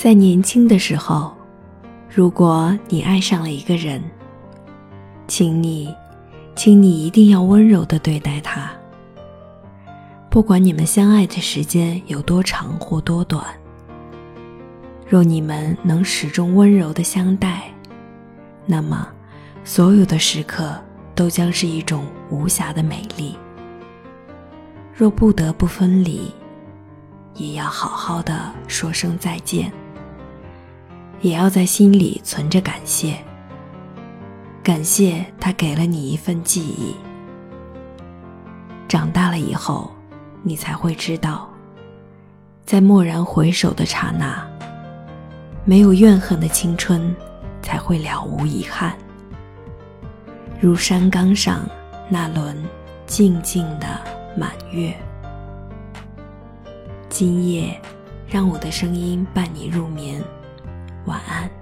在年轻的时候，如果你爱上了一个人，请你，请你一定要温柔的对待他。不管你们相爱的时间有多长或多短，若你们能始终温柔的相待，那么所有的时刻都将是一种无暇的美丽。若不得不分离，也要好好的说声再见。也要在心里存着感谢，感谢他给了你一份记忆。长大了以后，你才会知道，在蓦然回首的刹那，没有怨恨的青春才会了无遗憾。如山岗上那轮静静的满月。今夜，让我的声音伴你入眠。晚安。